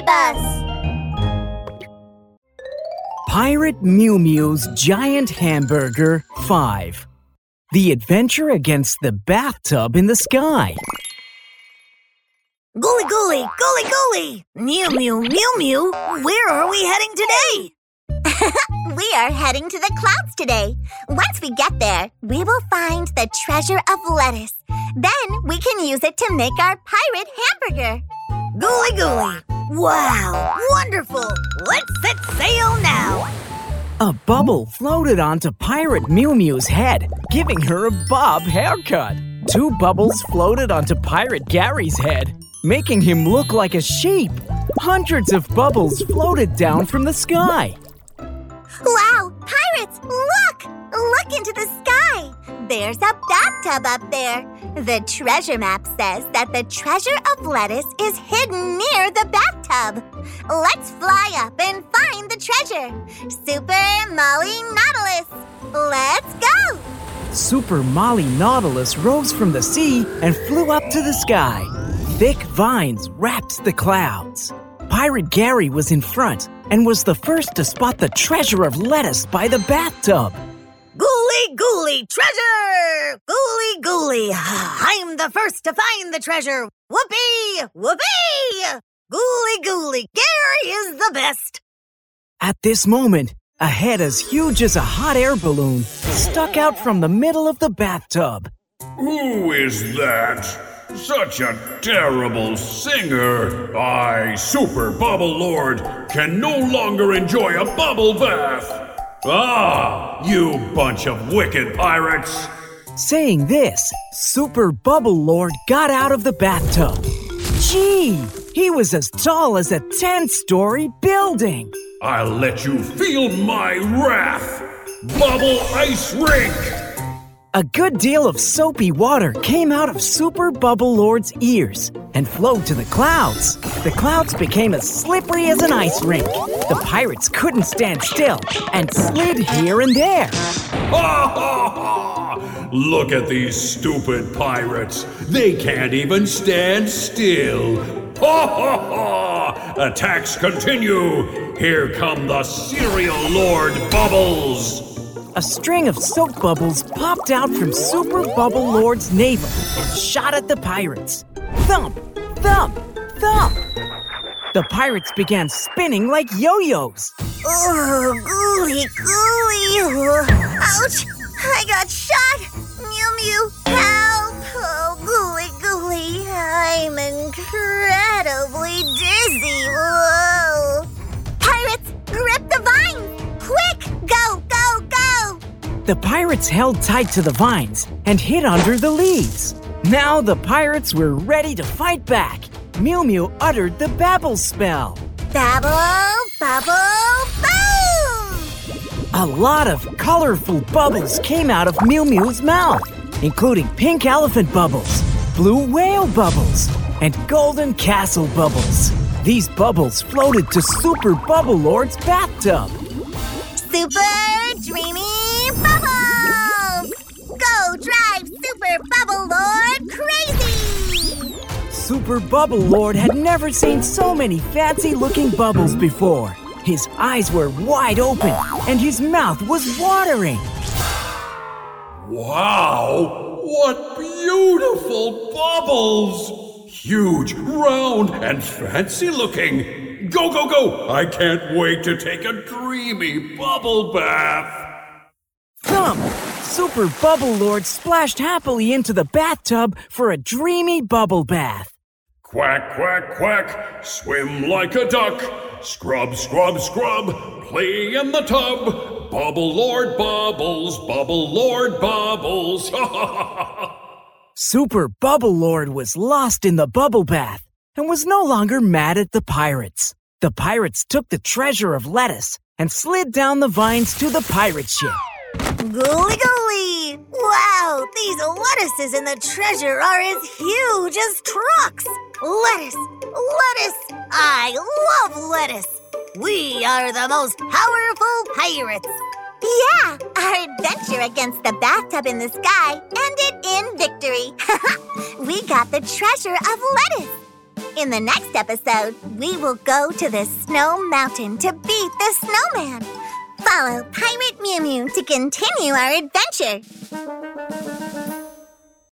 Mystery Bus! Pirate Miumiu's Giant Hamburger 5. The Adventure Against the Bathtub in the Sky. Gooly gooly, gooly gooly! Mew mew, mew mew! Where are we heading today? We are heading to the clouds today. Once we get there, we will find the treasure of lettuce. Then we can use it to make our pirate hamburger. Gooly gooly! Wow, wonderful! Let's set sail now! A bubble floated onto Pirate Miumiu's head, giving her a bob haircut. Two bubbles floated onto Pirate Gary's head, making him look like a sheep. Hundreds of bubbles floated down from the sky. Wow, pirates, look! Look into the sky. There's a bathtub up there. The treasure map says that the treasure of lettuce is hidden near the bathtub. Let's fly up and find the treasure. Super Molly Nautilus. Let's go! Super Molly Nautilus rose from the sea and flew up to the sky. Thick vines wrapped the clouds. Pirate Gary was in front and was the first to spot the treasure of lettuce by the bathtub. Gooly gooly, treasure! Gooly gooly, I'm the first to find the treasure! Whoopee! Whoopee! Gooly gooly, Gary is the best! At this moment, a head as huge as a hot air balloon stuck out from the middle of the bathtub. Who is that? Such a terrible singer. I, Super Bubble Lord, can no longer enjoy a bubble bath. Ah, you bunch of wicked pirates. Saying this, Super Bubble Lord got out of the bathtub. Gee, he was as tall as a 10 story building. I'll let you feel my wrath. Bubble Ice Rink. A good deal of soapy water came out of Super Bubble Lord's ears and flowed to the clouds. The clouds became as slippery as an ice rink. The pirates couldn't stand still and slid here and there. Ha ha ha! Look at these stupid pirates. They can't even stand still. Ha ha ha! Attacks continue. Here come the Cereal Lord Bubbles. A string of soap bubbles popped out from Super Bubble Lord's navel and shot at the pirates. Thump, thump, thump. The pirates began spinning like yo yo's. Oh, gooly gooly! Ouch! I got shot! Miumiu, help! Oh, gooly gooly! I'm incredibly The pirates held tight to the vines and hid under the leaves. Now the pirates were ready to fight back. Miumiu uttered the babble spell. Bubble, bubble, boom! A lot of colorful bubbles came out of Miumiu's mouth, including pink elephant bubbles, blue whale bubbles, and golden castle bubbles. These bubbles floated to Super Bubble Lord's bathtub. Super Dreamy Super Bubble Lord had never seen so many fancy looking bubbles before. His eyes were wide open and his mouth was watering. Wow! What beautiful bubbles! Huge, round, and fancy looking. Go, go, go! I can't wait to take a dreamy bubble bath. Thump! Super Bubble Lord splashed happily into the bathtub for a dreamy bubble bath. Quack, quack, quack, swim like a duck. Scrub, scrub, scrub, play in the tub. Bubble Lord Bubbles, Bubble Lord Bubbles. Super Bubble Lord was lost in the bubble bath and was no longer mad at the pirates. The pirates took the treasure of lettuce and slid down the vines to the pirate ship. Gooly gooly! Wow, these lettuces in the treasure are as huge as trucks! Lettuce! Lettuce! I love lettuce! We are the most powerful pirates! Yeah, our adventure against the bathtub in the sky ended in victory. we got the treasure of lettuce. In the next episode, we will go to the Snow Mountain to beat the snowman. Follow Pirate Miumiu to continue our adventure.